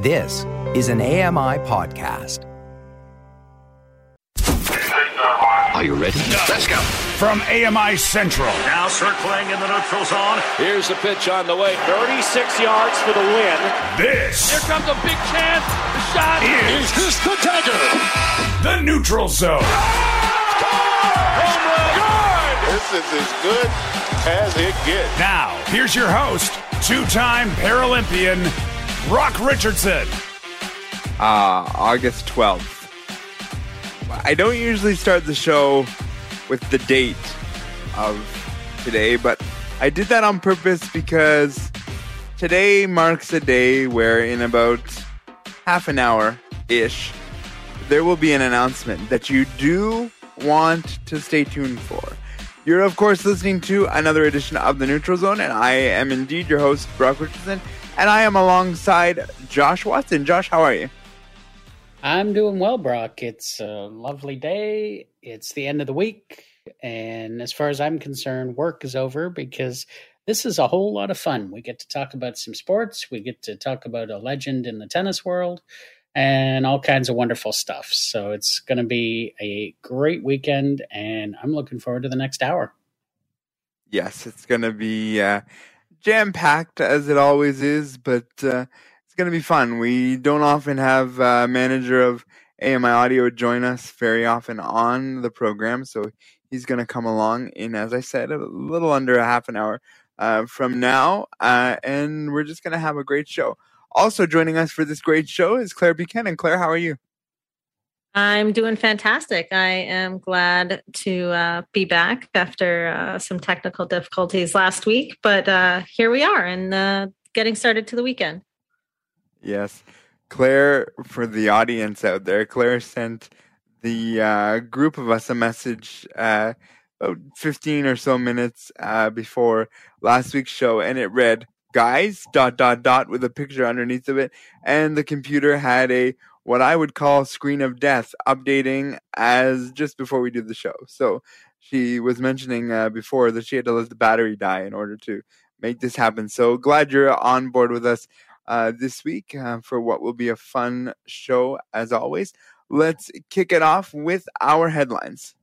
This is an AMI podcast. Are you ready? Let's go. From AMI Central. Now circling in the neutral zone. Here's the pitch on the way. 36 yards for the win. This. Here comes a big chance. The shot is, is this the dagger. The neutral zone. Home run. Good. This is as good as it gets. Now, here's your host, two-time Paralympian, Brock Richardson. Uh, August 12th. I don't usually start the show with the date of today, but I did that on purpose because today marks a day where, in about half an hour ish, there will be an announcement that you do want to stay tuned for. You're, of course, listening to another edition of The Neutral Zone, and I am indeed your host, Brock Richardson, and I am alongside Josh Watson. Josh, how are you? I'm doing well, Brock. It's a lovely day. It's the end of the week. And as far as I'm concerned, work is over because this is a whole lot of fun. We get to talk about some sports, we get to talk about a legend in the tennis world, and all kinds of wonderful stuff. So it's going to be a great weekend, and I'm looking forward to the next hour. Yes, it's going to be uh, jam packed as it always is, but. Uh, it's going to be fun. We don't often have a manager of AMI Audio join us very often on the program, so he's going to come along in, as I said, a little under a half an hour uh, from now, uh, and we're just going to have a great show. Also joining us for this great show is Claire Buchanan. Claire, how are you? I'm doing fantastic. I am glad to uh, be back after uh, some technical difficulties last week, but uh, here we are and uh, getting started to the weekend. Yes. Claire, for the audience out there, Claire sent the uh, group of us a message uh, about 15 or so minutes before last week's show, and it read, Guys, dot, dot, dot, with a picture underneath of it. And the computer had a what I would call screen of death updating as just before we did the show. So she was mentioning uh, before that she had to let the battery die in order to make this happen. So glad you're on board with us uh, this week uh, for what will be a fun show as always. Let's kick it off with our headlines.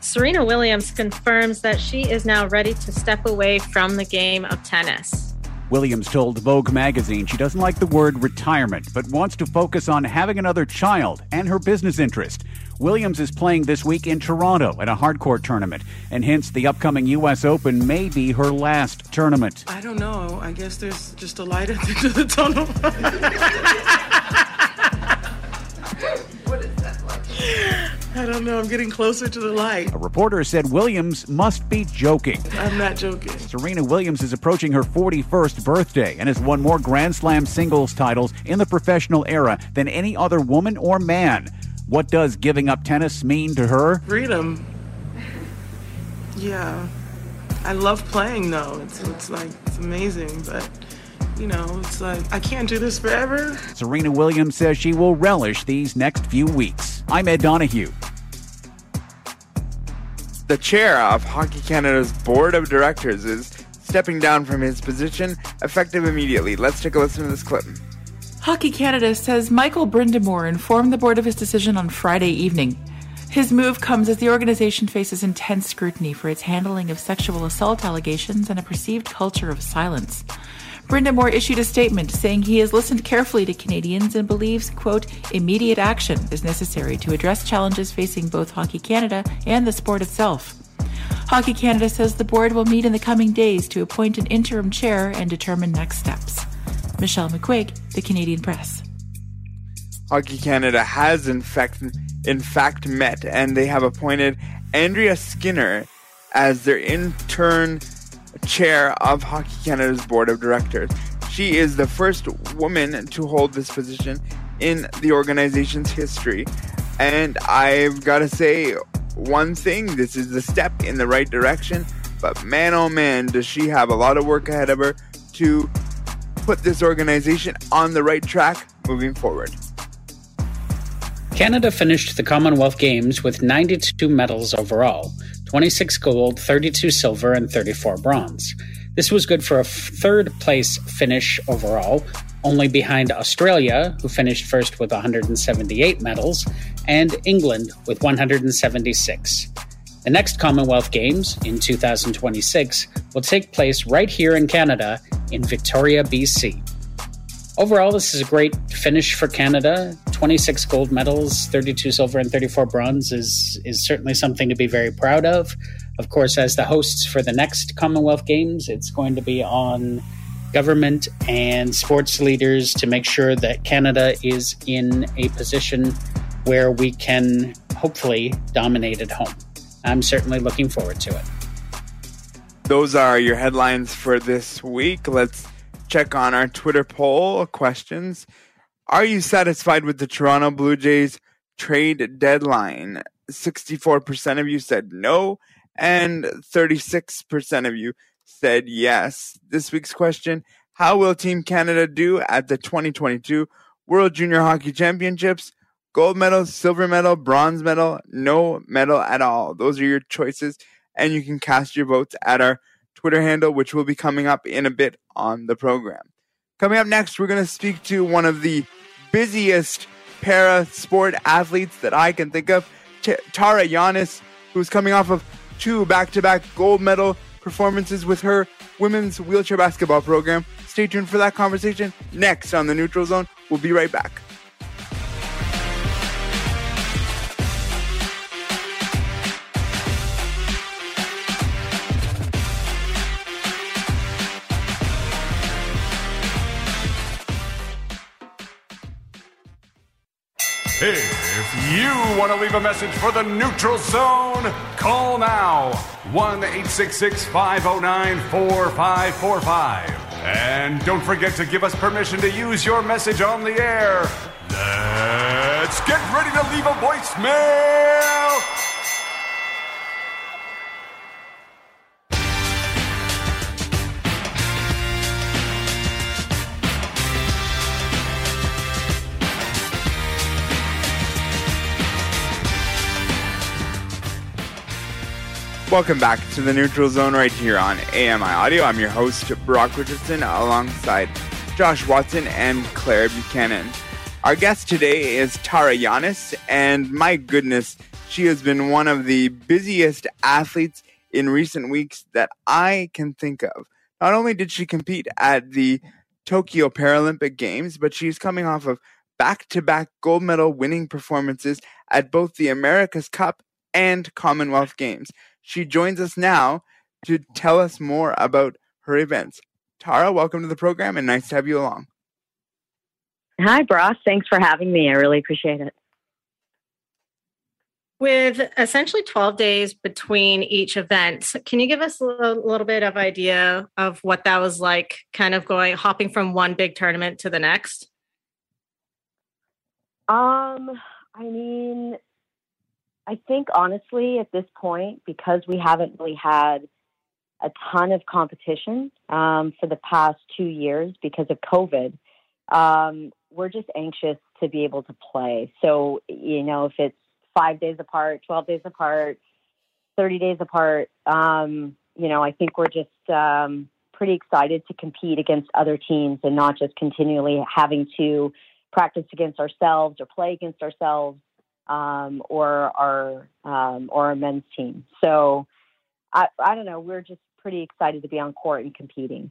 Serena Williams confirms that she is now ready to step away from the game of tennis. Williams told Vogue magazine she doesn't like the word retirement, but wants to focus on having another child and her business interest. Williams is playing this week in Toronto at a hardcourt tournament, and hence the upcoming U.S. Open may be her last tournament. I don't know. I guess there's just a light at the end of the tunnel. what is that like? I don't know. I'm getting closer to the light. A reporter said Williams must be joking. I'm not joking. Serena Williams is approaching her 41st birthday and has won more Grand Slam singles titles in the professional era than any other woman or man. What does giving up tennis mean to her? Freedom. Yeah. I love playing though. It's, it's like, it's amazing, but you know, it's like, I can't do this forever. Serena Williams says she will relish these next few weeks. I'm Ed Donahue. The chair of Hockey Canada's board of directors is stepping down from his position effective immediately. Let's take a listen to this clip. Hockey Canada says Michael Brind'Amour informed the board of his decision on Friday evening. His move comes as the organization faces intense scrutiny for its handling of sexual assault allegations and a perceived culture of silence. Brind'Amour issued a statement saying he has listened carefully to Canadians and believes, quote, immediate action is necessary to address challenges facing both Hockey Canada and the sport itself. Hockey Canada says the board will meet in the coming days to appoint an interim chair and determine next steps. Michelle McQuigg, The Canadian Press. Hockey Canada has in fact in fact met and they have appointed Andrea Skinner as their intern chair of Hockey Canada's board of directors. She is the first woman to hold this position in the organization's history. And I've got to say one thing this is a step in the right direction, but man oh man, does she have a lot of work ahead of her to put this organization on the right track moving forward. Canada finished the Commonwealth Games with 92 medals overall 26 gold, 32 silver, and 34 bronze. This was good for a third place finish overall, only behind Australia, who finished first with 178 medals, and England with 176. The next Commonwealth Games in 2026 will take place right here in Canada in Victoria, BC. Overall, this is a great finish for Canada. 26 gold medals, 32 silver, and 34 bronze is, is certainly something to be very proud of. Of course, as the hosts for the next Commonwealth Games, it's going to be on government and sports leaders to make sure that Canada is in a position where we can hopefully dominate at home. I'm certainly looking forward to it. Those are your headlines for this week. Let's check on our Twitter poll uh, questions. Are you satisfied with the Toronto Blue Jays trade deadline? 64% of you said no, and 36% of you said yes. This week's question How will Team Canada do at the 2022 World Junior Hockey Championships? Gold medal, silver medal, bronze medal, no medal at all. Those are your choices, and you can cast your votes at our Twitter handle, which will be coming up in a bit on the program. Coming up next, we're going to speak to one of the busiest para sport athletes that I can think of, T- Tara Llanes, who's coming off of two back to back gold medal performances with her women's wheelchair basketball program. Stay tuned for that conversation next on the Neutral Zone. We'll be right back. If you want to leave a message for the neutral zone, call now 1 866 509 4545. And don't forget to give us permission to use your message on the air. Let's get ready to leave a voicemail. Welcome back to the Neutral Zone right here on AMI Audio. I'm your host, Brock Richardson, alongside Josh Watson and Claire Buchanan. Our guest today is Tara Llanes, and my goodness, she has been one of the busiest athletes in recent weeks that I can think of. Not only did she compete at the Tokyo Paralympic Games, but she's coming off of back to back gold medal winning performances at both the America's Cup and Commonwealth Games. She joins us now to tell us more about her events. Tara, welcome to the program and nice to have you along. Hi, Brock. Thanks for having me. I really appreciate it. With essentially 12 days between each event, can you give us a little bit of idea of what that was like, kind of going, hopping from one big tournament to the next? Um, I mean, I think honestly, at this point, because we haven't really had a ton of competition um, for the past two years because of COVID, um, we're just anxious to be able to play. So, you know, if it's five days apart, 12 days apart, 30 days apart, um, you know, I think we're just um, pretty excited to compete against other teams and not just continually having to practice against ourselves or play against ourselves um, or our um, or our men's team. So I, I don't know. We're just pretty excited to be on court and competing.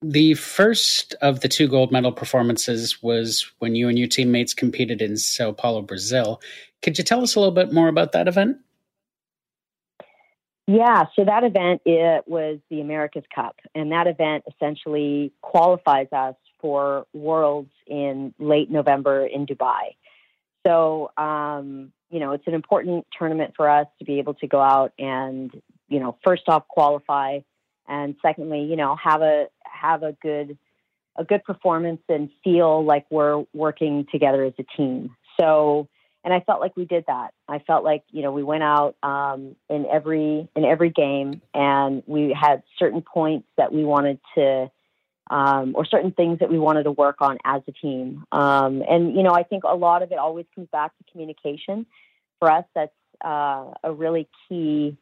The first of the two gold medal performances was when you and your teammates competed in Sao Paulo, Brazil. Could you tell us a little bit more about that event? Yeah, so that event it was the America's Cup, and that event essentially qualifies us for Worlds in late November in Dubai. So, um, you know, it's an important tournament for us to be able to go out and, you know, first off qualify, and secondly, you know, have a have a good a good performance and feel like we're working together as a team. So, and I felt like we did that. I felt like you know we went out um, in every in every game, and we had certain points that we wanted to um, or certain things that we wanted to work on as a team. Um, and, you know, I think a lot of it always comes back to communication. For us, that's uh, a really key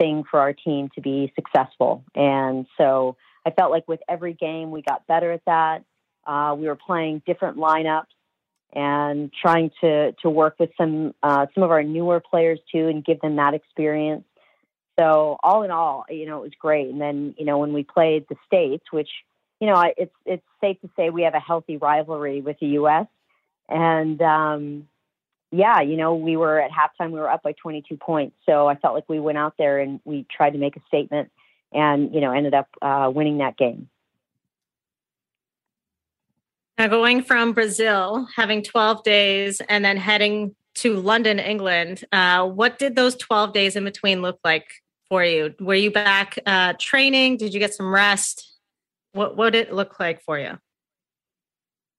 thing for our team to be successful. And so I felt like with every game, we got better at that. Uh, we were playing different lineups and trying to to work with some uh, some of our newer players too, and give them that experience. So all in all, you know, it was great. And then you know when we played the states, which you know it's it's safe to say we have a healthy rivalry with the U.S. And um, yeah, you know, we were at halftime, we were up by 22 points. So I felt like we went out there and we tried to make a statement and, you know, ended up uh, winning that game. Now, going from Brazil, having 12 days, and then heading to London, England, uh, what did those 12 days in between look like for you? Were you back uh, training? Did you get some rest? What, what did it look like for you?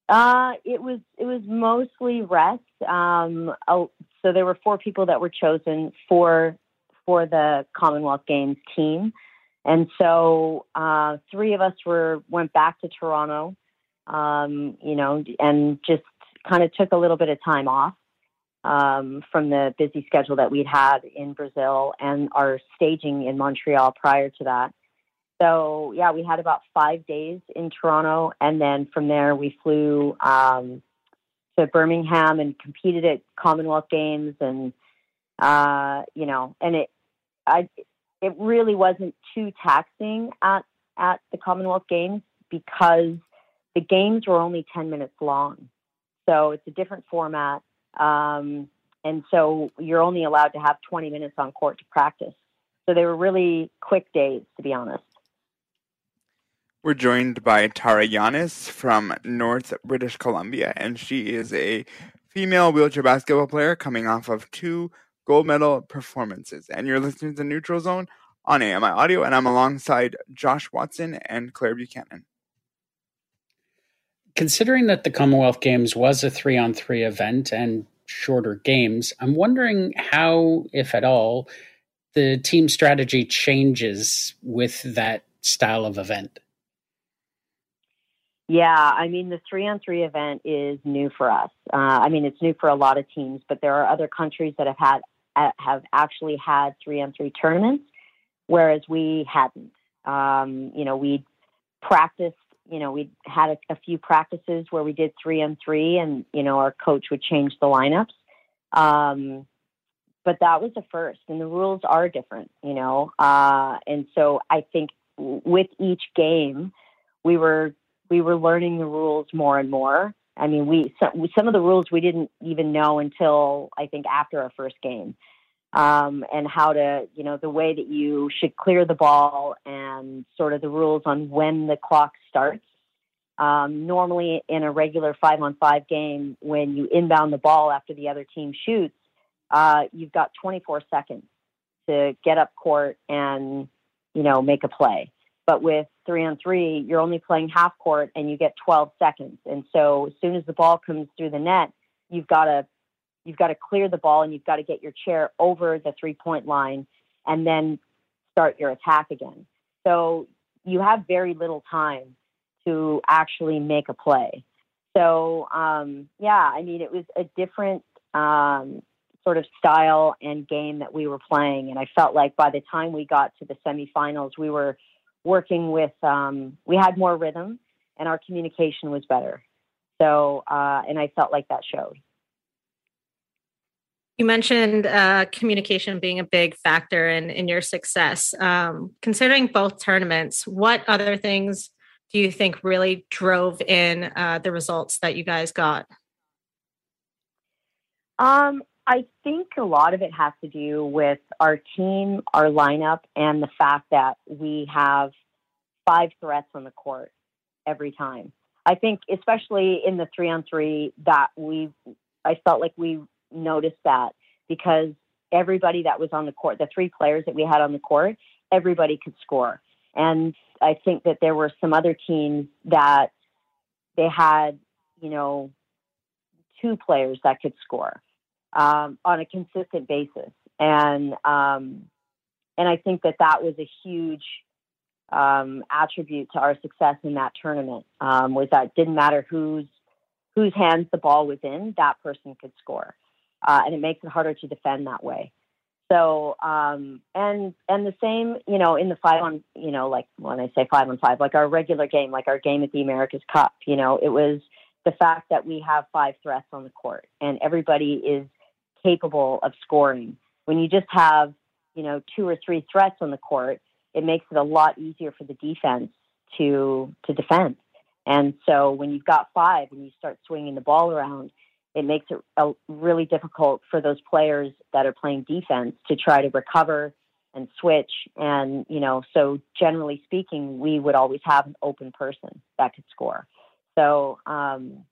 Uh, it was it was mostly rest. Um, so there were four people that were chosen for for the Commonwealth Games team, and so uh, three of us were went back to Toronto. Um, you know, and just kind of took a little bit of time off um, from the busy schedule that we'd had in Brazil and our staging in Montreal prior to that. So yeah, we had about five days in Toronto, and then from there we flew um, to Birmingham and competed at Commonwealth Games, and uh, you know, and it, I, it really wasn't too taxing at at the Commonwealth Games because the games were only ten minutes long, so it's a different format, um, and so you're only allowed to have twenty minutes on court to practice. So they were really quick days, to be honest. We're joined by Tara Llanes from North British Columbia, and she is a female wheelchair basketball player coming off of two gold medal performances. And you're listening to Neutral Zone on AMI Audio, and I'm alongside Josh Watson and Claire Buchanan. Considering that the Commonwealth Games was a three on three event and shorter games, I'm wondering how, if at all, the team strategy changes with that style of event. Yeah, I mean, the three on three event is new for us. Uh, I mean, it's new for a lot of teams, but there are other countries that have had uh, have actually had three on three tournaments, whereas we hadn't. Um, you know, we practiced. You know, we had a, a, few practices where we did three on three, and you know, our coach would change the lineups. Um, but that was the first, and the rules are different. You know, uh, and so I think with each game, we were we were learning the rules more and more. I mean, we some, some of the rules we didn't even know until I think after our first game, um, and how to you know the way that you should clear the ball and sort of the rules on when the clock starts. Um, normally, in a regular five on five game, when you inbound the ball after the other team shoots, uh, you've got 24 seconds to get up court and you know make a play. But with three on three, you're only playing half court and you get 12 seconds. And so as soon as the ball comes through the net, you've got to you've got to clear the ball and you've got to get your chair over the three point line and then start your attack again. So you have very little time to actually make a play. So um, yeah, I mean it was a different um, sort of style and game that we were playing, and I felt like by the time we got to the semifinals, we were working with, um, we had more rhythm and our communication was better. So, uh, and I felt like that showed. You mentioned uh, communication being a big factor in, in your success. Um, considering both tournaments, what other things do you think really drove in uh, the results that you guys got? Um, I think a lot of it has to do with our team, our lineup, and the fact that we have five threats on the court every time. I think, especially in the three on three, that we, I felt like we noticed that because everybody that was on the court, the three players that we had on the court, everybody could score. And I think that there were some other teams that they had, you know, two players that could score um, on a consistent basis. And um, and I think that that was a huge um, attribute to our success in that tournament. Um, was that it didn't matter whose whose hands the ball was in, that person could score, uh, and it makes it harder to defend that way. So, um, and and the same, you know, in the five on, you know, like when I say five on five, like our regular game, like our game at the America's Cup, you know, it was the fact that we have five threats on the court and everybody is capable of scoring. When you just have, you know, two or three threats on the court, it makes it a lot easier for the defense to to defend. And so when you've got five and you start swinging the ball around, it makes it a, really difficult for those players that are playing defense to try to recover and switch. And, you know, so generally speaking, we would always have an open person that could score. So um,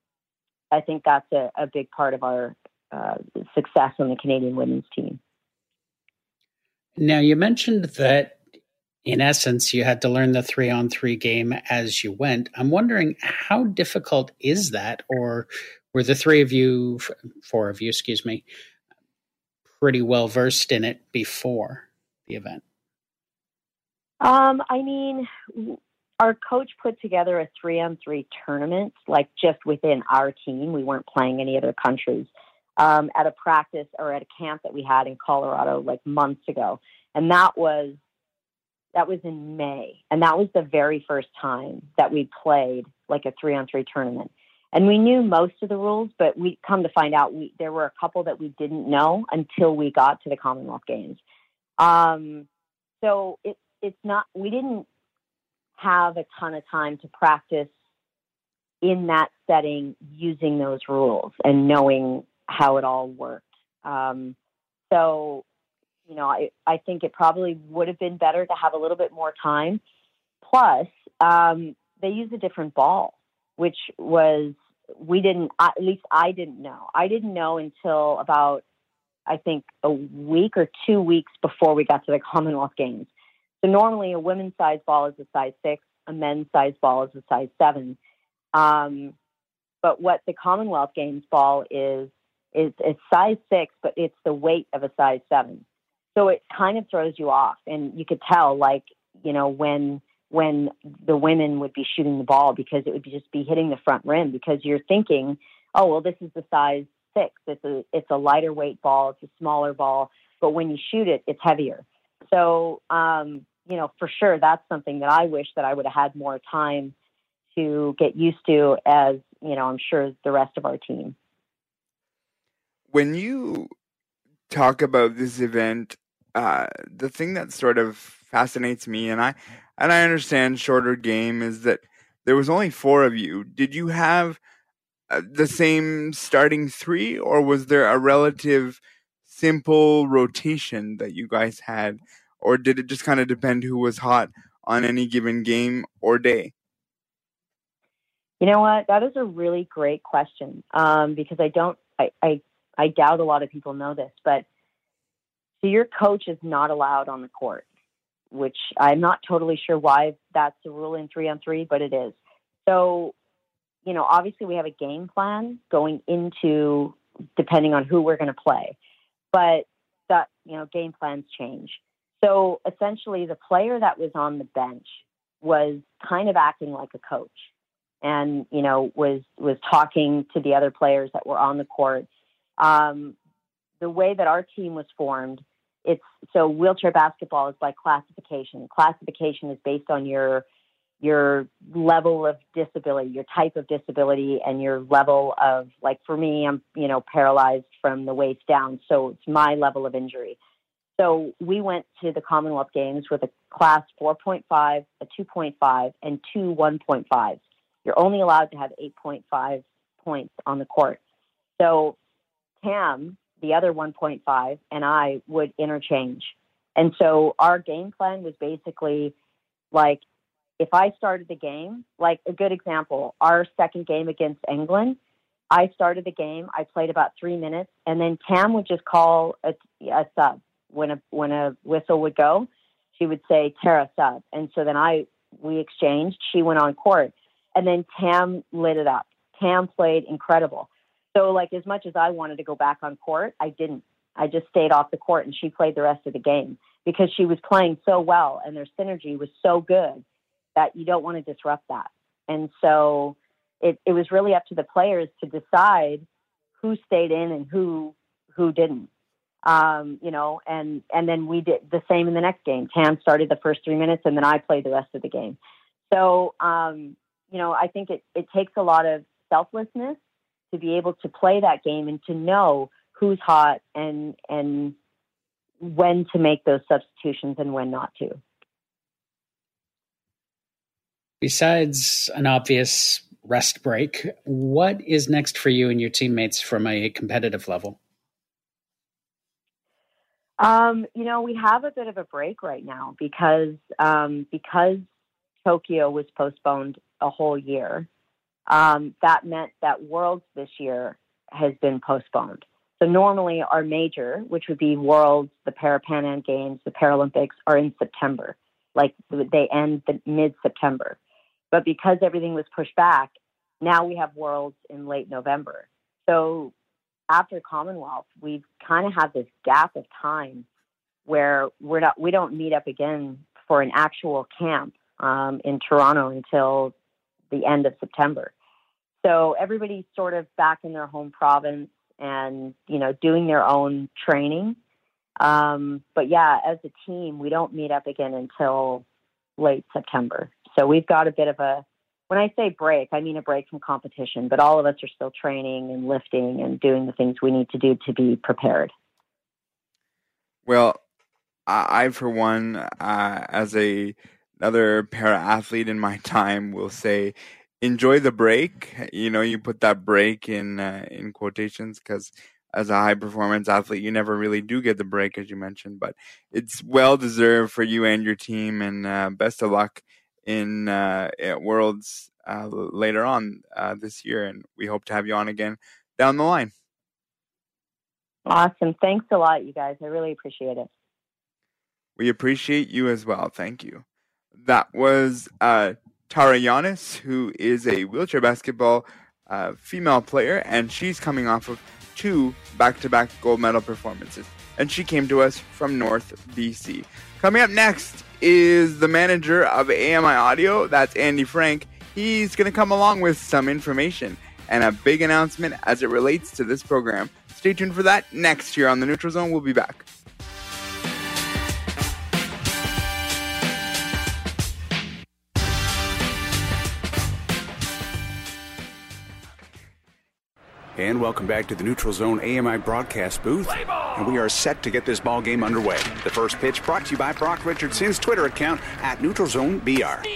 I think that's a, a, big part of our uh, success on the Canadian women's team. Now, you mentioned that in essence, you had to learn the three on three game as you went. I'm wondering how difficult is that, or were the three of you, four of you, excuse me, pretty well versed in it before the event? Um, I mean, our coach put together a three on three tournament, like just within our team. We weren't playing any other countries um, at a practice or at a camp that we had in Colorado like months ago, and that was that was in May, and that was the very first time that we played like a three on three tournament. And we knew most of the rules, but we come to find out we there were a couple that we didn't know until we got to the Commonwealth Games. Um, so it, it's not we didn't have a ton of time to practice in that setting using those rules and knowing how it all worked. Um, so, you know, I, I think it probably would have been better to have a little bit more time. Plus, um, they use a different ball which was we didn't at least I didn't know. I didn't know until about I think a week or two weeks before we got to the Commonwealth Games. So normally a women's size ball is a size six, a men's size ball is a size seven. Um, but what the Commonwealth Games ball is is it's size six, but it's the weight of a size seven. So it kind of throws you off, and you could tell like you know when when the women would be shooting the ball because it would just be hitting the front rim because you're thinking, oh well, this is the size six. It's a it's a lighter weight ball. It's a smaller ball, but when you shoot it, it's heavier. So um, you know, for sure, that's something that I wish that I would have had more time to get used to. As you know, I'm sure the rest of our team. When you talk about this event, uh, the thing that sort of fascinates me, and I and I understand shorter game is that there was only four of you. Did you have uh, the same starting three, or was there a relative simple rotation that you guys had, or did it just kind of depend who was hot on any given game or day? You know what? That is a really great question um, because I don't, I, I, I doubt a lot of people know this, but so your coach is not allowed on the court which I'm not totally sure why that's the rule in three on three, but it is. So, you know, obviously we have a game plan going into depending on who we're going to play, but that, you know, game plans change. So essentially, the player that was on the bench was kind of acting like a coach and, you know, was, was talking to the other players that were on the court. Um, the way that our team was formed, it's so wheelchair basketball is by classification. Classification is based on your your level of disability, your type of disability, and your level of like for me, I'm you know paralyzed from the waist down, so it's my level of injury. So we went to the Commonwealth Games with a class 4.5, a 2.5, and two 1.5s. You're only allowed to have 8.5 points on the court. So Tam the other 1.5 and I would interchange. And so our game plan was basically like if I started the game, like a good example, our second game against England, I started the game, I played about three minutes, and then Tam would just call a, a sub when a when a whistle would go. She would say Tara sub, and so then I we exchanged. She went on court, and then Tam lit it up. Tam played incredible. So, like, as much as I wanted to go back on court, I didn't. I just stayed off the court and she played the rest of the game because she was playing so well and their synergy was so good that you don't want to disrupt that. And so it, it was really up to the players to decide who stayed in and who who didn't. Um, you know, and and then we did the same in the next game. Tam started the first three minutes, and then I played the rest of the game. So, um, you know, I think it it takes a lot of selflessness to be able to play that game and to know who's hot and and when to make those substitutions and when not to. Besides an obvious rest break, what is next for you and your teammates from a competitive level? Um, you know, we have a bit of a break right now because um, because Tokyo was postponed a whole year. Um, that meant that Worlds this year has been postponed. So normally our major, which would be Worlds, the Parapan Am Games, the Paralympics, are in September. Like they end the mid September. But because everything was pushed back, now we have Worlds in late November. So after Commonwealth, we've kind of had this gap of time where we're not we don't meet up again for an actual camp um, in Toronto until the end of September. So everybody's sort of back in their home province and you know doing their own training. Um, but yeah, as a team, we don't meet up again until late September. So we've got a bit of a when I say break, I mean a break from competition, but all of us are still training and lifting and doing the things we need to do to be prepared. Well, I, for one, uh, as a another para athlete in my time, will say enjoy the break. You know, you put that break in uh, in quotations because as a high performance athlete, you never really do get the break, as you mentioned. But it's well deserved for you and your team, and uh, best of luck in uh, at Worlds uh, later on uh, this year. And we hope to have you on again down the line. Awesome. Thanks a lot, you guys. I really appreciate it. We appreciate you as well. Thank you. That was uh, Tara Llanes, who is a wheelchair basketball uh, female player, and she's coming off of two back to back gold medal performances. And she came to us from North BC. Coming up next is the manager of AMI Audio, that's Andy Frank. He's going to come along with some information and a big announcement as it relates to this program. Stay tuned for that next year on the Neutral Zone. We'll be back. And welcome back to the Neutral Zone AMI broadcast booth. And we are set to get this ball game underway. The first pitch brought to you by Brock Richardson's Twitter account at Neutral Zone BR.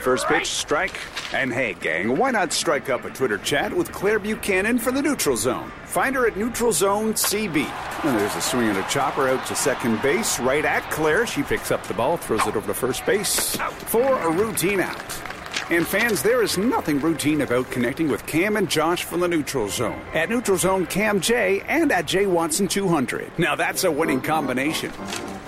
First pitch, strike. And hey, gang, why not strike up a Twitter chat with Claire Buchanan for the Neutral Zone? Find her at Neutral Zone CB. And there's a swing and a chopper out to second base, right at Claire. She picks up the ball, throws it over to first base for a routine out. And fans, there is nothing routine about connecting with Cam and Josh from the Neutral Zone. At Neutral Zone Cam J and at J Watson 200. Now that's a winning combination.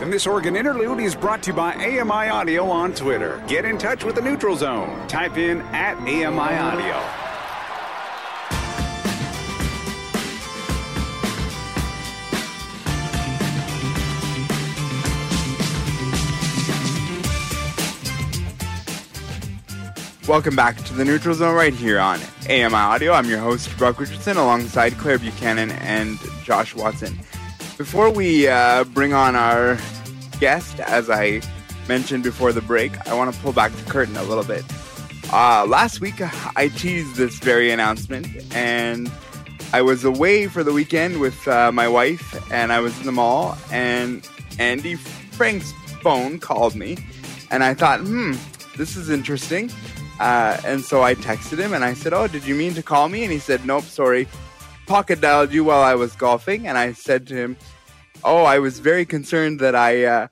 And this Oregon interlude is brought to you by AMI Audio on Twitter. Get in touch with the Neutral Zone. Type in at AMI Audio. Welcome back to the Neutral Zone right here on AMI Audio. I'm your host, Brock Richardson, alongside Claire Buchanan and Josh Watson. Before we uh, bring on our guest, as I mentioned before the break, I want to pull back the curtain a little bit. Uh, last week, I teased this very announcement, and I was away for the weekend with uh, my wife, and I was in the mall, and Andy Frank's phone called me, and I thought, hmm, this is interesting. Uh, and so I texted him and I said, Oh, did you mean to call me? And he said, Nope, sorry. Pocket dialed you while I was golfing. And I said to him, Oh, I was very concerned that I uh,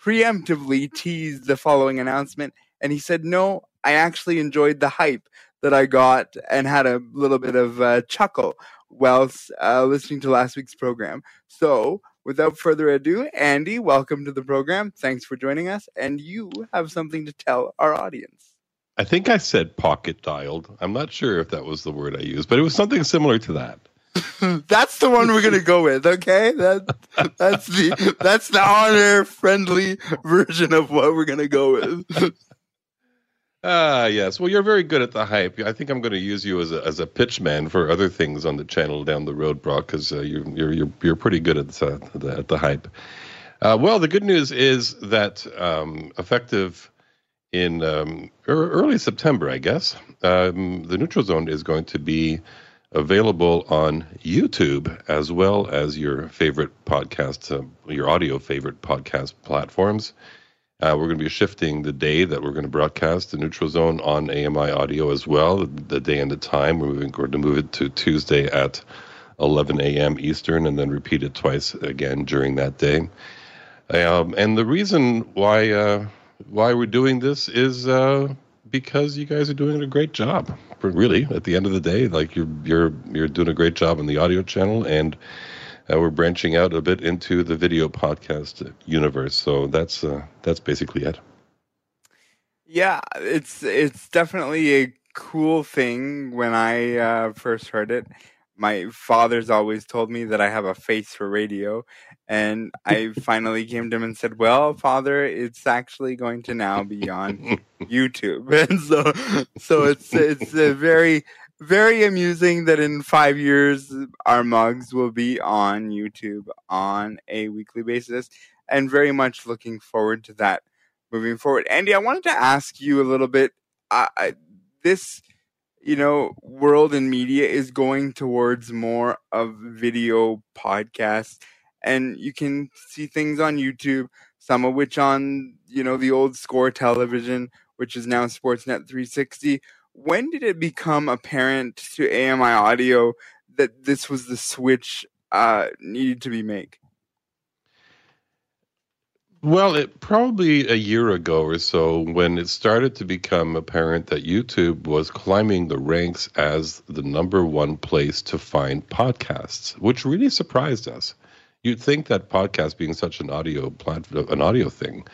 preemptively teased the following announcement. And he said, No, I actually enjoyed the hype that I got and had a little bit of uh, chuckle whilst uh, listening to last week's program. So, without further ado, Andy, welcome to the program. Thanks for joining us. And you have something to tell our audience. I think I said pocket dialed. I'm not sure if that was the word I used, but it was something similar to that. that's the one we're gonna go with, okay? That that's the that's the honor friendly version of what we're gonna go with. Ah, uh, yes. Well, you're very good at the hype. I think I'm going to use you as a as a pitch man for other things on the channel down the road, Brock, because uh, you're you're you're you're pretty good at the, the at the hype. Uh, well, the good news is that um, effective in um, early September, I guess, um, the Neutral Zone is going to be available on YouTube as well as your favorite podcast, uh, your audio favorite podcast platforms. Uh, we're going to be shifting the day that we're going to broadcast the Neutral Zone on AMI audio as well, the day and the time. We're going to move it to Tuesday at 11 a.m. Eastern and then repeat it twice again during that day. Um, and the reason why uh, why we're doing this is uh, because you guys are doing a great job. Really, at the end of the day, like you're you're you're doing a great job on the audio channel, and uh, we're branching out a bit into the video podcast universe. So that's uh, that's basically it. Yeah, it's it's definitely a cool thing. When I uh, first heard it, my father's always told me that I have a face for radio, and I finally came to him and said, "Well, father, it's actually going to now be on YouTube." And so, so it's it's a very very amusing that in five years our mugs will be on YouTube on a weekly basis, and very much looking forward to that moving forward. Andy, I wanted to ask you a little bit. Uh, I, this you know, world and media is going towards more of video podcasts and you can see things on YouTube, some of which on you know the old Score Television, which is now Sportsnet 360. When did it become apparent to AMI Audio that this was the switch uh, needed to be made? Well, it probably a year ago or so when it started to become apparent that YouTube was climbing the ranks as the number one place to find podcasts, which really surprised us. You'd think that podcast being such an audio platform, an audio thing,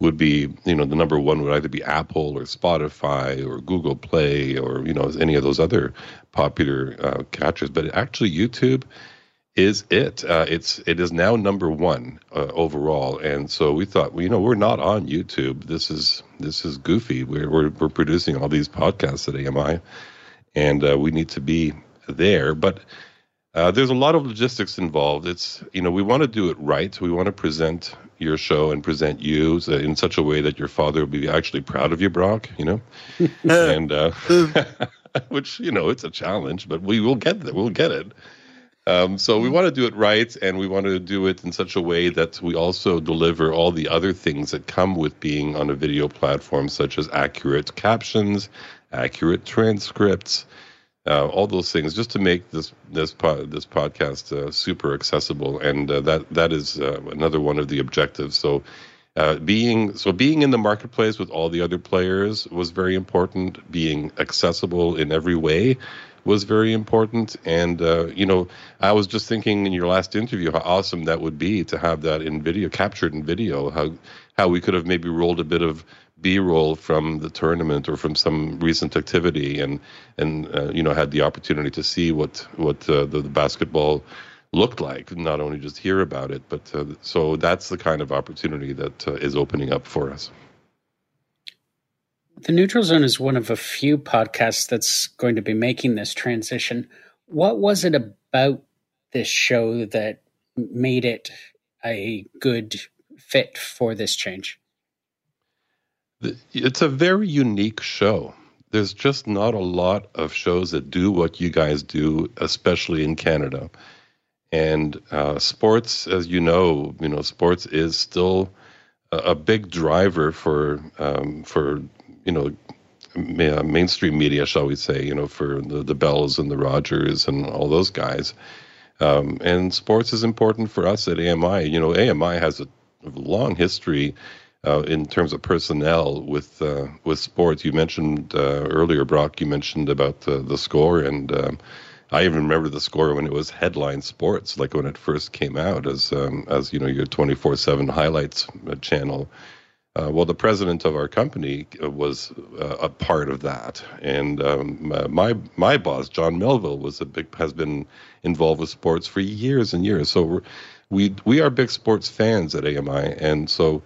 would be you know the number one would either be Apple or Spotify or Google Play or you know any of those other popular uh, catchers, but actually YouTube is it. Uh, it's it is now number one uh, overall, and so we thought, well, you know, we're not on YouTube. This is this is goofy. We're we're, we're producing all these podcasts at AMI, and uh, we need to be there, but uh, there's a lot of logistics involved. It's you know we want to do it right. We want to present your show and present you in such a way that your father will be actually proud of you, Brock. You know, and uh, which you know it's a challenge, but we will get there. We'll get it. Um, so we want to do it right, and we want to do it in such a way that we also deliver all the other things that come with being on a video platform, such as accurate captions, accurate transcripts uh, all those things, just to make this this po- this podcast uh, super accessible, and uh, that that is uh, another one of the objectives. So. Uh, being so being in the marketplace with all the other players was very important. Being accessible in every way was very important. And uh, you know, I was just thinking in your last interview how awesome that would be to have that in video, captured in video. How how we could have maybe rolled a bit of B-roll from the tournament or from some recent activity, and and uh, you know had the opportunity to see what what uh, the, the, basketball looked like, not only just hear about it, but uh, so that's the kind of opportunity that uh, is opening up for us. The Neutral Zone is one of a few podcasts that's going to be making this transition. What was it about this show that made it a good fit for this change? It's a very unique show. There's just not a lot of shows that do what you guys do, especially in Canada. And uh, sports, as you know, you know, sports is still a, big driver for um, for you know ma- mainstream media, shall we say? You know, for the, the Bells and the Rogers and all those guys. Um, and sports is important for us at AMI. You know, AMI has a long history uh, in terms of personnel with uh, with sports. You mentioned uh, earlier, Brock. You mentioned about the the score, and um, I even remember the score when it was headline sports, like when it first came out as um, as you know your twenty four seven highlights uh, channel. Uh, well, the president of our company uh, was a part of that, and um, my my boss, John Melville, was a big has been involved with sports for years and years. So we we are big sports fans at AMI, and so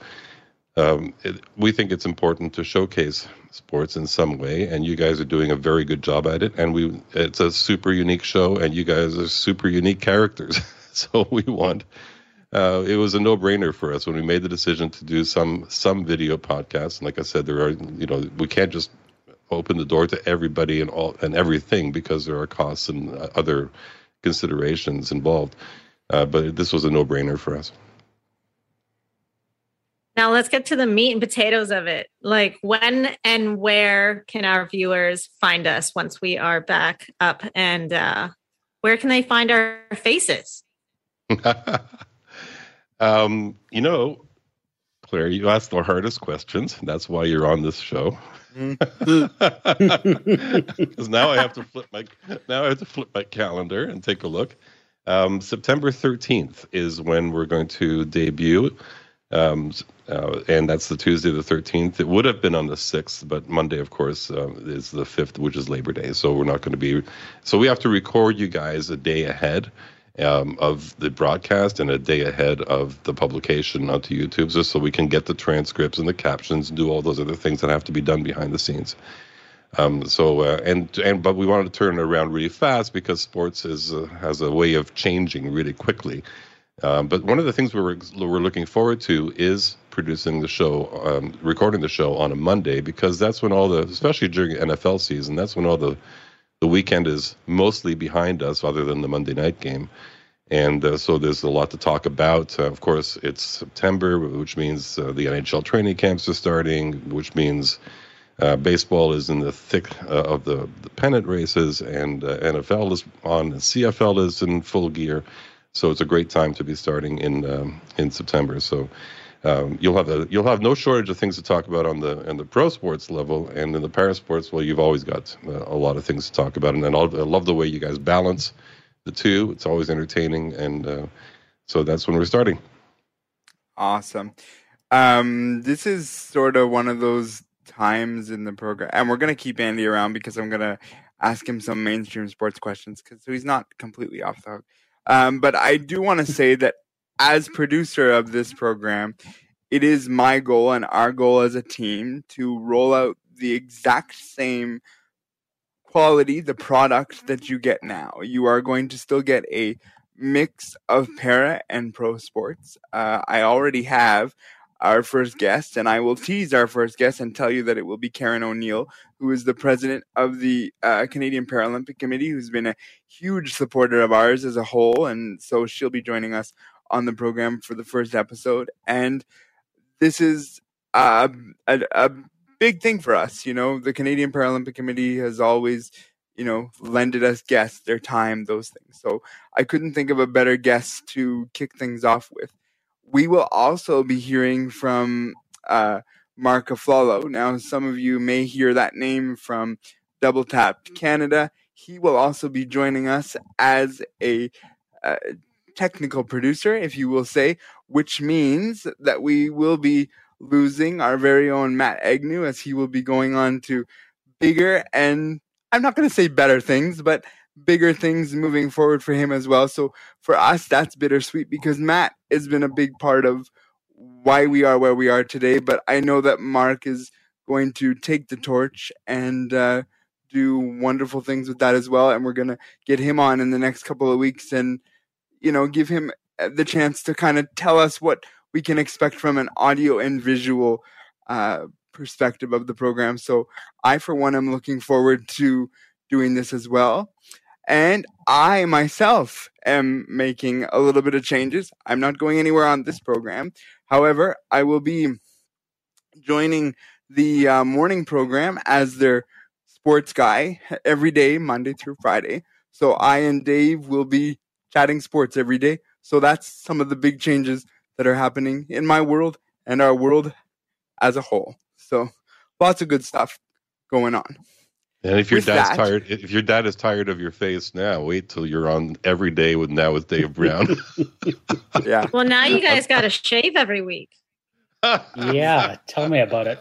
um, it, we think it's important to showcase sports in some way, and you guys are doing a very good job at it. And we, it's a super unique show, and you guys are super unique characters. so we want. Uh, it was a no-brainer for us when we made the decision to do some some video podcasts. And like I said, there are you know we can't just open the door to everybody and all and everything because there are costs and uh, other considerations involved. Uh, but this was a no-brainer for us. Now let's get to the meat and potatoes of it. Like when and where can our viewers find us once we are back up and uh where can they find our faces? um, you know, Claire, you asked the hardest questions. That's why you're on this show. Because now I have to flip my now I have to flip my calendar and take a look. Um, September 13th is when we're going to debut um, uh, and that's the Tuesday the 13th. It would have been on the 6th, but Monday, of course, uh, is the 5th, which is Labor Day. So we're not going to be. So we have to record you guys a day ahead um, of the broadcast and a day ahead of the publication onto YouTube, just so we can get the transcripts and the captions and do all those other things that have to be done behind the scenes. Um, so uh, and and but we wanted to turn it around really fast because sports is uh, has a way of changing really quickly. Um, but one of the things we're we're looking forward to is producing the show, um, recording the show on a Monday because that's when all the, especially during NFL season, that's when all the the weekend is mostly behind us, other than the Monday night game. And uh, so there's a lot to talk about. Uh, of course, it's September, which means uh, the NHL training camps are starting, which means uh, baseball is in the thick uh, of the, the pennant races, and uh, NFL is on, CFL is in full gear. So it's a great time to be starting in um, in September. So um, you'll have a you'll have no shortage of things to talk about on the on the pro sports level, and in the para sports, well, you've always got a lot of things to talk about. And then I love the way you guys balance the two. It's always entertaining, and uh, so that's when we're starting. Awesome. Um, this is sort of one of those times in the program, and we're gonna keep Andy around because I'm gonna ask him some mainstream sports questions because so he's not completely off the hook. Um, but I do want to say that as producer of this program, it is my goal and our goal as a team to roll out the exact same quality, the product that you get now. You are going to still get a mix of para and pro sports. Uh, I already have our first guest, and I will tease our first guest and tell you that it will be Karen O'Neill, who is the president of the uh, Canadian Paralympic Committee, who's been a huge supporter of ours as a whole, and so she'll be joining us on the program for the first episode. And this is a, a, a big thing for us. You know, the Canadian Paralympic Committee has always you know, lended us guests, their time, those things. So I couldn't think of a better guest to kick things off with we will also be hearing from uh, Mark Aflalo. Now, some of you may hear that name from Double Tapped Canada. He will also be joining us as a uh, technical producer, if you will say, which means that we will be losing our very own Matt Agnew as he will be going on to bigger and I'm not going to say better things, but bigger things moving forward for him as well. So for us, that's bittersweet because Matt has been a big part of why we are where we are today. But I know that Mark is going to take the torch and uh, do wonderful things with that as well. And we're going to get him on in the next couple of weeks and, you know, give him the chance to kind of tell us what we can expect from an audio and visual uh, perspective of the program. So I, for one, am looking forward to doing this as well. And I myself am making a little bit of changes. I'm not going anywhere on this program. However, I will be joining the uh, morning program as their sports guy every day, Monday through Friday. So I and Dave will be chatting sports every day. So that's some of the big changes that are happening in my world and our world as a whole. So lots of good stuff going on. And if your dad's that, tired, if your dad is tired of your face now, wait till you're on every day with now with Dave Brown. yeah. Well, now you guys got to shave every week. yeah, tell me about it.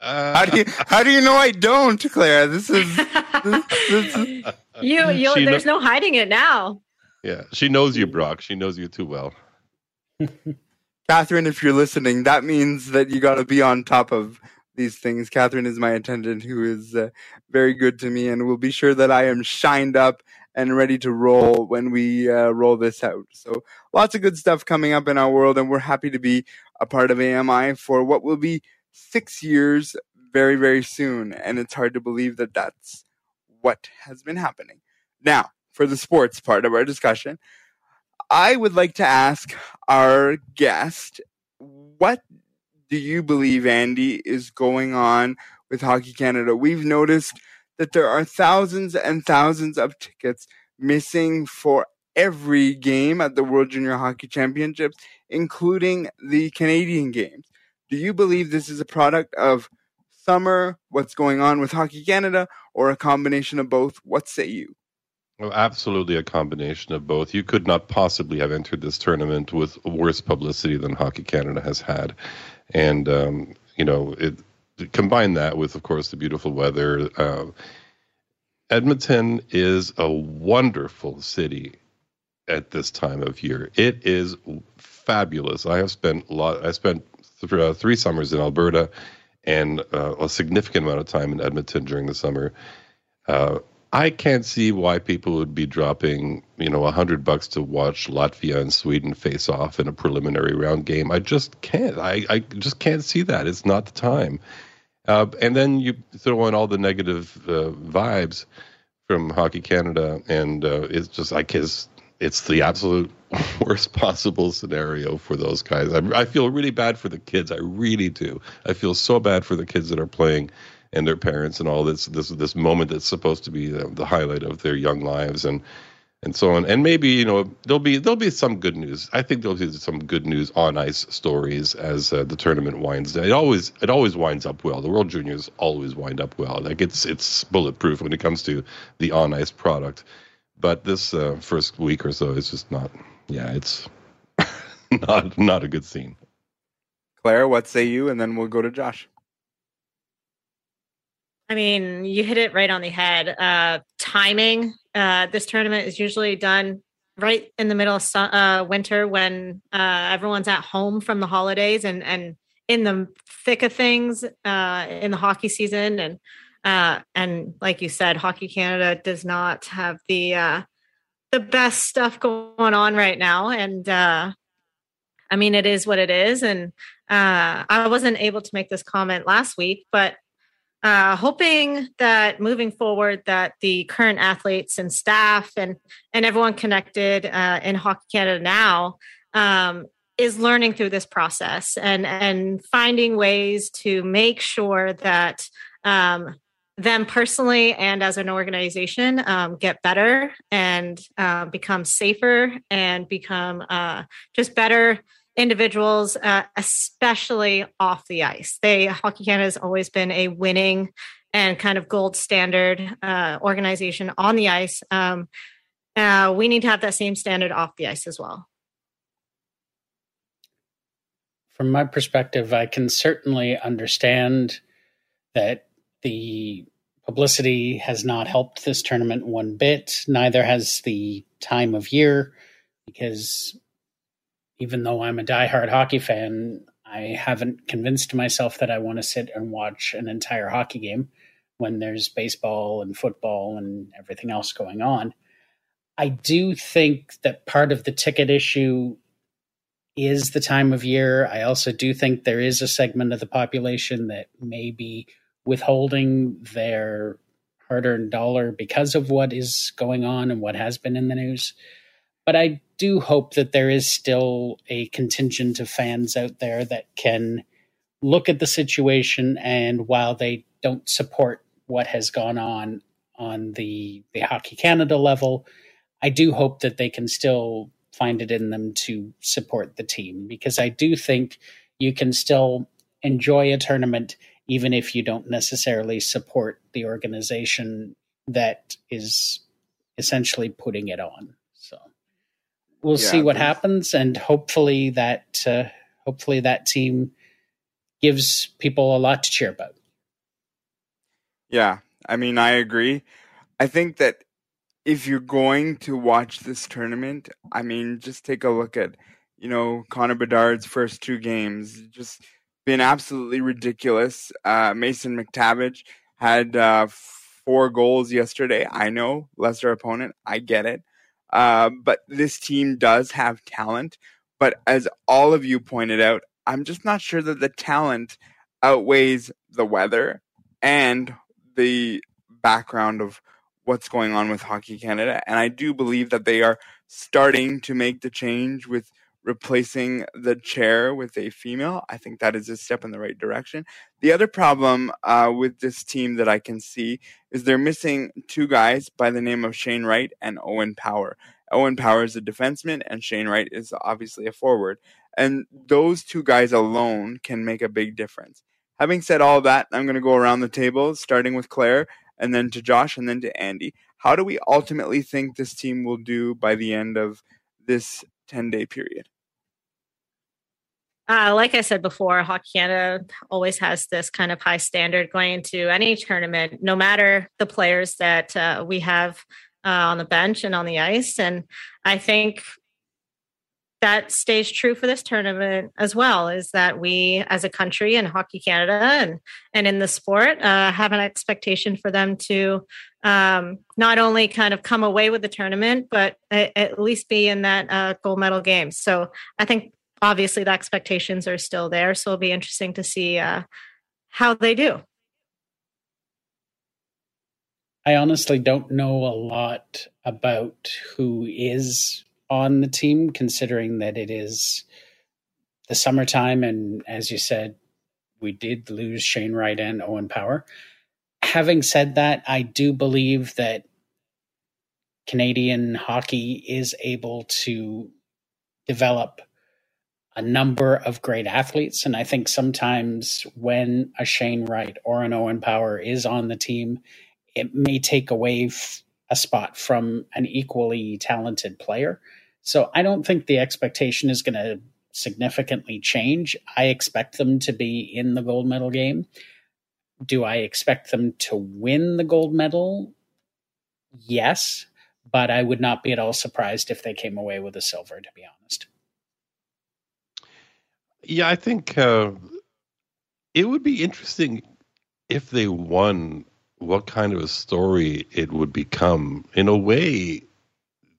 Uh, how do you how do you know I don't, Claire? This is this, this is... you. You. There's no hiding it now. Yeah, she knows you, Brock. She knows you too well. Catherine, if you're listening, that means that you got to be on top of these things. Catherine is my attendant who is uh, very good to me and will be sure that I am shined up and ready to roll when we uh, roll this out. So lots of good stuff coming up in our world, and we're happy to be a part of AMI for what will be six years very, very soon. And it's hard to believe that that's what has been happening. Now, for the sports part of our discussion, I would like to ask our guest, what do you believe, Andy, is going on with Hockey Canada? We've noticed that there are thousands and thousands of tickets missing for every game at the World Junior Hockey Championships, including the Canadian games. Do you believe this is a product of summer, what's going on with Hockey Canada, or a combination of both? What say you? Well, absolutely a combination of both. You could not possibly have entered this tournament with worse publicity than Hockey Canada has had. And, um, you know, it, combine that with, of course, the beautiful weather. Uh, Edmonton is a wonderful city at this time of year. It is fabulous. I have spent a lot. I spent th- uh, three summers in Alberta, and uh, a significant amount of time in Edmonton during the summer. I can't see why people would be dropping, you know, a hundred bucks to watch Latvia and Sweden face off in a preliminary round game. I just can't. I, I just can't see that. It's not the time. Uh, and then you throw in all the negative uh, vibes from Hockey Canada, and uh, it's just like his. It's the absolute worst possible scenario for those guys. I, I feel really bad for the kids. I really do. I feel so bad for the kids that are playing and their parents and all this this this moment that's supposed to be the, the highlight of their young lives and and so on. And maybe you know there'll be there'll be some good news. I think there'll be some good news on ice stories as uh, the tournament winds down. It always it always winds up well. The World Juniors always wind up well. Like it's it's bulletproof when it comes to the on ice product. But this uh, first week or so is just not. Yeah, it's not not a good scene. Claire, what say you? And then we'll go to Josh. I mean, you hit it right on the head. Uh, timing. Uh, this tournament is usually done right in the middle of su- uh, winter when uh, everyone's at home from the holidays and and in the thick of things uh, in the hockey season and uh, and like you said, Hockey Canada does not have the the best stuff going on right now, and I mean it is what it is. And I wasn't able to make this comment last week, but uh, hoping that moving forward that the current athletes and staff and and everyone connected uh, in hockey canada now um, is learning through this process and and finding ways to make sure that um, them personally and as an organization um, get better and uh, become safer and become uh, just better individuals, uh, especially off the ice. They Hockey Canada has always been a winning and kind of gold standard uh, organization on the ice. Um, uh, we need to have that same standard off the ice as well. From my perspective, I can certainly understand that the publicity has not helped this tournament one bit. Neither has the time of year, because even though I'm a diehard hockey fan, I haven't convinced myself that I want to sit and watch an entire hockey game when there's baseball and football and everything else going on. I do think that part of the ticket issue is the time of year. I also do think there is a segment of the population that may be withholding their hard earned dollar because of what is going on and what has been in the news. But I do hope that there is still a contingent of fans out there that can look at the situation and while they don't support what has gone on on the the hockey canada level i do hope that they can still find it in them to support the team. Because i do think you can still enjoy a tournament even if you don't necessarily support the organization that is essentially putting it on we'll yeah, see what happens, and hopefully that uh, hopefully that team gives people a lot to cheer about. Yeah, I mean, I agree. I think that if you're going to watch this tournament, I mean, just take a look at you know, Connor Bedard's first two games. Just been absolutely ridiculous. Uh, Mason McTavish had uh, four goals yesterday. I know, lesser opponent. I get it. Uh, but this team does have talent. But as all of you pointed out, I'm just not sure that the talent outweighs the weather and the background of what's going on with Hockey Canada. And I do believe that they are starting to make the change with replacing the chair with a female. I think that is a step in the right direction. The other problem uh, with this team that I can see is they're missing two guys by the name of Shane Wright and Owen Power. Owen Power is a defenseman, and Shane Wright is obviously a forward. And those two guys alone can make a big difference. Having said all that, I'm going to go around the table, starting with Claire, and then to Josh, and then to Andy. How do we ultimately think this team will do by the end of this 10 day period? Uh, like I said before, Hockey Canada always has this kind of high standard going into any tournament, no matter the players that uh, we have uh, on the bench and on the ice. And I think that stays true for this tournament as well is that we as a country and hockey canada and and in the sport uh, have an expectation for them to um, not only kind of come away with the tournament but a, at least be in that uh, gold medal game so i think obviously the expectations are still there so it'll be interesting to see uh, how they do I honestly don't know a lot about who is on the team, considering that it is the summertime. And as you said, we did lose Shane Wright and Owen Power. Having said that, I do believe that Canadian hockey is able to develop a number of great athletes. And I think sometimes when a Shane Wright or an Owen Power is on the team, it may take away f- a spot from an equally talented player. So I don't think the expectation is going to significantly change. I expect them to be in the gold medal game. Do I expect them to win the gold medal? Yes, but I would not be at all surprised if they came away with a silver, to be honest. Yeah, I think uh, it would be interesting if they won what kind of a story it would become. In a way,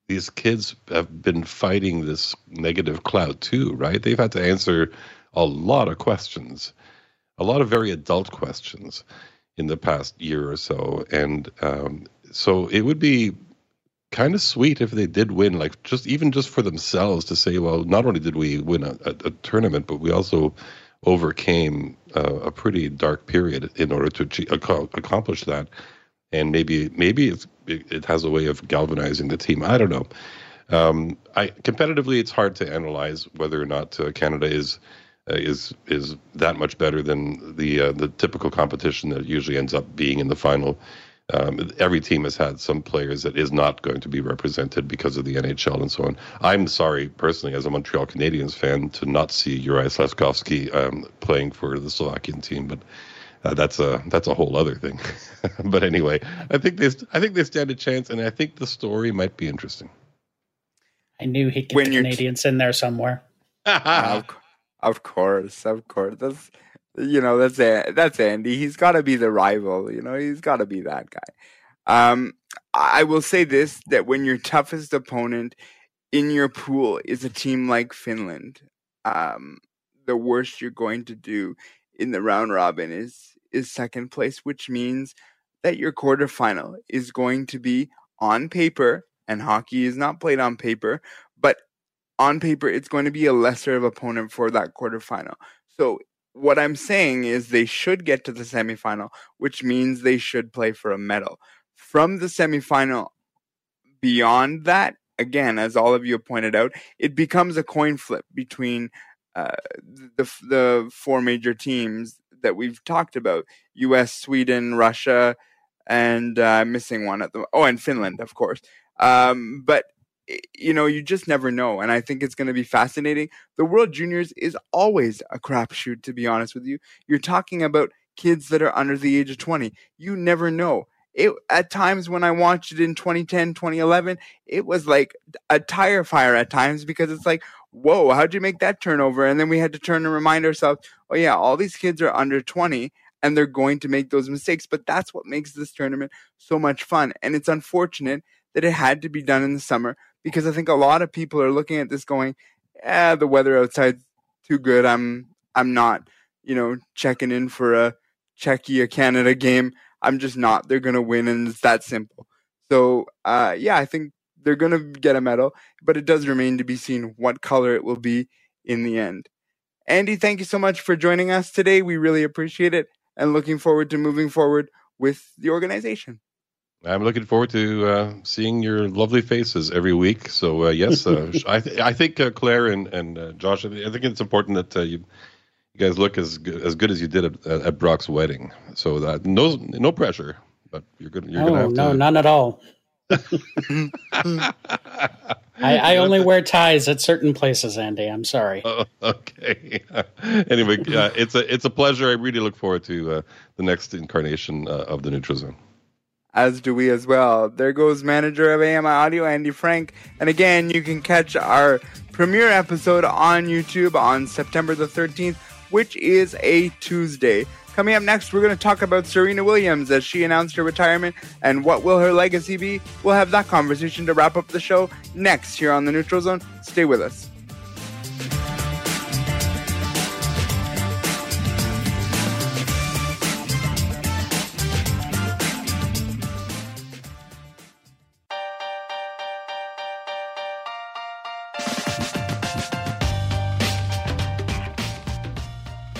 these kids have been fighting this negative cloud too, right? They've had to answer a lot of questions, a lot of very adult questions in the past year or so. And um, so it would be kind of sweet if they did win, like just even just for themselves to say, well, not only did we win a, a, a tournament, but we also overcame uh, a pretty dark period in order to achieve, accomplish that. And maybe maybe it, it has a way of galvanizing the team. I don't know. Um, I competitively, it's hard to analyze whether or not uh, Canada is uh, is is that much better than the uh, the typical competition that usually ends up being in the final. Um, every team has had some players that is not going to be represented because of the NHL and so on. I'm sorry personally, as a Montreal Canadiens fan, to not see Juraj Slafkovsky um, playing for the Slovakian team, but uh, that's a that's a whole other thing. but anyway, I think they I think they stand a chance, and I think the story might be interesting. I knew he'd get when the Canadiens t- in there somewhere. of, of course, of course. That's you know, that's a, that's Andy. He's got to be the rival. You know, he's got to be that guy. Um, I will say this: that when your toughest opponent in your pool is a team like Finland, um, the worst you're going to do in the round robin is is second place, which means that your quarterfinal is going to be on paper, and hockey is not played on paper, but on paper it's going to be a lesser of opponent for that quarterfinal. So what I'm saying is they should get to the semifinal, which means they should play for a medal. From the semifinal beyond that, again, as all of you pointed out, it becomes a coin flip between uh, the the four major teams that we've talked about: U.S., Sweden, Russia, and uh, missing one at the oh, and Finland, of course. Um, but Eh, you know, you just never know. And I think it's going to be fascinating. The World Juniors is always a crapshoot, to be honest with you. You're talking about kids that are under the age of 20. You never know. It, at times when I watched it in 2010, 2011, it was like a tire fire at times because it's like, whoa, how'd you make that turnover? And then we had to turn and remind ourselves, oh, yeah, all these kids are under 20 and they're going to make those mistakes. But that's what makes this tournament so much fun. And it's unfortunate that it had to be done in the summer because I think a lot of people are looking at this going, "Yeah, the weather outside's too good. I'm I'm not, you know, checking in for a Czechia Canada game. I'm just not. They're gonna win, and it's that simple. So, uh, yeah, I think they're gonna get a medal, but it does remain to be seen what color it will be in the end. Andy, thank you so much for joining us today. We really appreciate it, and looking forward to moving forward with the organization. I'm looking forward to uh, seeing your lovely faces every week. So uh, yes, uh, I th- I think uh, Claire and and uh, Josh, I think it's important that uh, you you guys look as good, as good as you did at, at Brock's wedding. So that no no pressure, but you're good. You're no, gonna have to no, to... none at all. I, I, only wear ties at certain places, Andy. I'm sorry. Oh, okay. anyway, it's a it's a pleasure. I really look forward to the next incarnation of the Neutral Zone as do we as well. There goes manager of AMI Audio, Andy Frank. And again, you can catch our premiere episode on YouTube on September the 13th, which is a Tuesday. Coming up next, we're going to talk about Serena Williams as she announced her retirement and what will her legacy be. We'll have that conversation to wrap up the show next here on the Neutral Zone. Stay with us.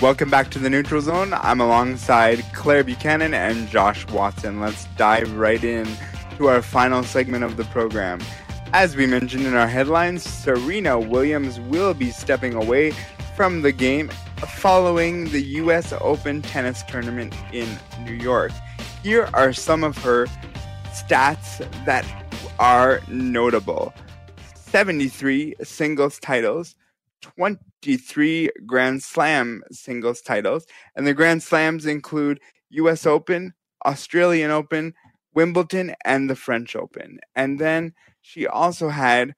Welcome back to the Neutral Zone. I'm alongside Claire Buchanan and Josh Watson. Let's dive right in to our final segment of the program. As we mentioned in our headlines, Serena Williams will be stepping away from the game following the US Open tennis tournament in New York. Here are some of her stats that are notable 73 singles titles, 23 Grand Slam singles titles, and the Grand Slams include US Open, Australian Open, Wimbledon, and the French Open. And then she also had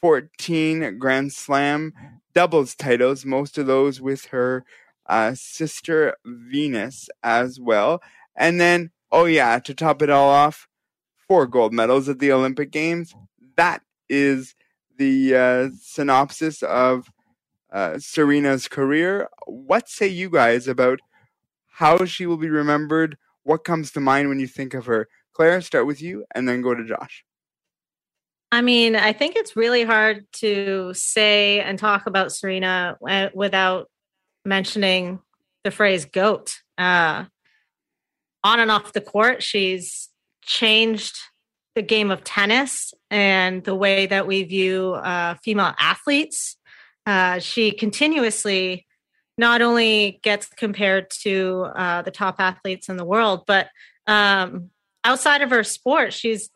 14 Grand Slam doubles titles, most of those with her uh, sister Venus as well. And then, oh yeah, to top it all off, four gold medals at the Olympic Games. That is the uh, synopsis of uh, Serena's career. What say you guys about how she will be remembered? What comes to mind when you think of her? Claire, start with you and then go to Josh. I mean, I think it's really hard to say and talk about Serena uh, without mentioning the phrase GOAT. Uh, on and off the court, she's changed the game of tennis and the way that we view uh, female athletes. Uh, she continuously not only gets compared to uh, the top athletes in the world, but um, outside of her sport, she's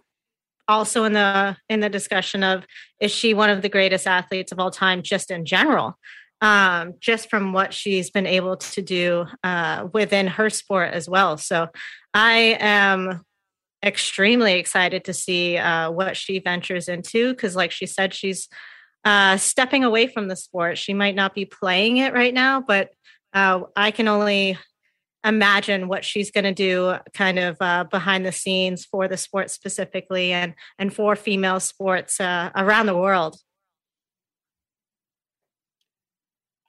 also in the in the discussion of is she one of the greatest athletes of all time, just in general, um, just from what she's been able to do uh, within her sport as well. So, I am extremely excited to see uh, what she ventures into because, like she said, she's uh, stepping away from the sport. She might not be playing it right now, but uh, I can only imagine what she's going to do kind of uh, behind the scenes for the sport specifically and and for female sports uh, around the world.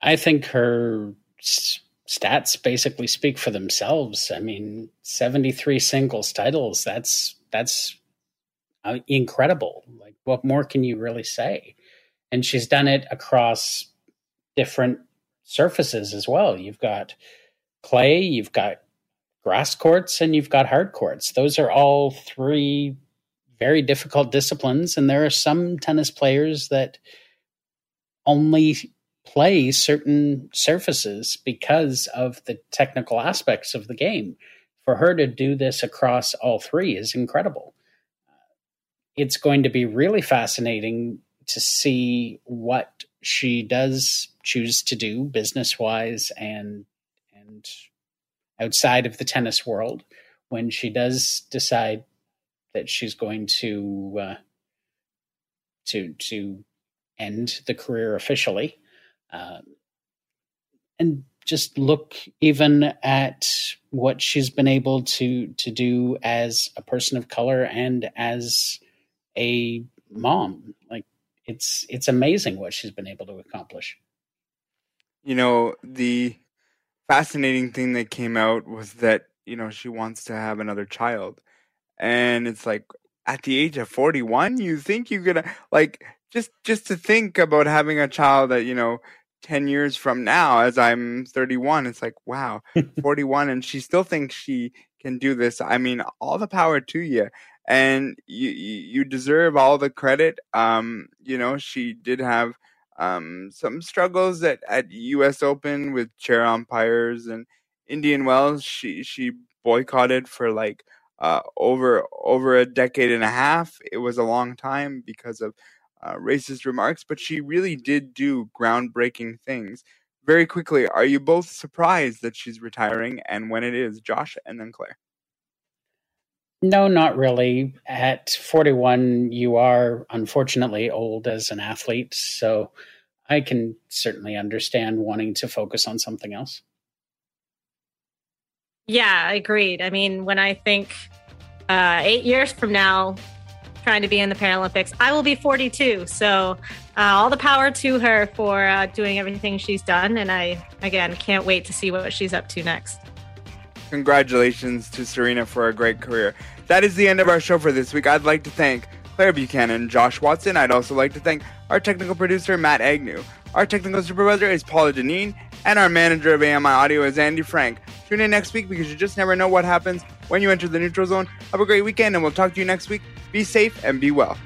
I think her stats basically speak for themselves. I mean 73 singles titles that's that's uh, incredible. Like what more can you really say and she's done it across different surfaces as well. You've got clay, you've got grass courts, and you've got hard courts. Those are all three very difficult disciplines, and there are some tennis players that only play certain surfaces because of the technical aspects of the game. For her to do this across all three is incredible. It's going to be really fascinating to see what she does choose to do business wise and and outside of the tennis world when she does decide that she's going to uh, to to end the career officially. Uh, and just look even at what she's been able to to do as a person of color and as a mom. Like it's it's amazing what she's been able to accomplish. You know, the fascinating thing that came out was that, you know, she wants to have another child. And it's like at the age of 41, you think you're going to like just just to think about having a child that, you know, 10 years from now as I'm 31, it's like, wow, 41 and she still thinks she can do this. I mean, all the power to you and you you deserve all the credit. Um, you know, she did have um, some struggles at, at U.S. Open with chair umpires and Indian Wells. She she boycotted for like uh, over over a decade and a half. It was a long time because of uh, racist remarks, but she really did do groundbreaking things. Very quickly, are you both surprised that she's retiring, and when it is, Josh and then Claire? No, not really. At 41, you are unfortunately old as an athlete. So I can certainly understand wanting to focus on something else. Yeah, agreed. I mean, when I think uh, eight years from now, trying to be in the Paralympics, I will be 42. So uh, all the power to her for uh, doing everything she's done. And I, again, can't wait to see what she's up to next. Congratulations to Serena for a great career. That is the end of our show for this week. I'd like to thank Claire Buchanan, Josh Watson. I'd also like to thank our technical producer, Matt Agnew. Our technical supervisor is Paula Deneen, and our manager of AMI Audio is Andy Frank. Tune in next week because you just never know what happens when you enter the neutral zone. Have a great weekend, and we'll talk to you next week. Be safe and be well.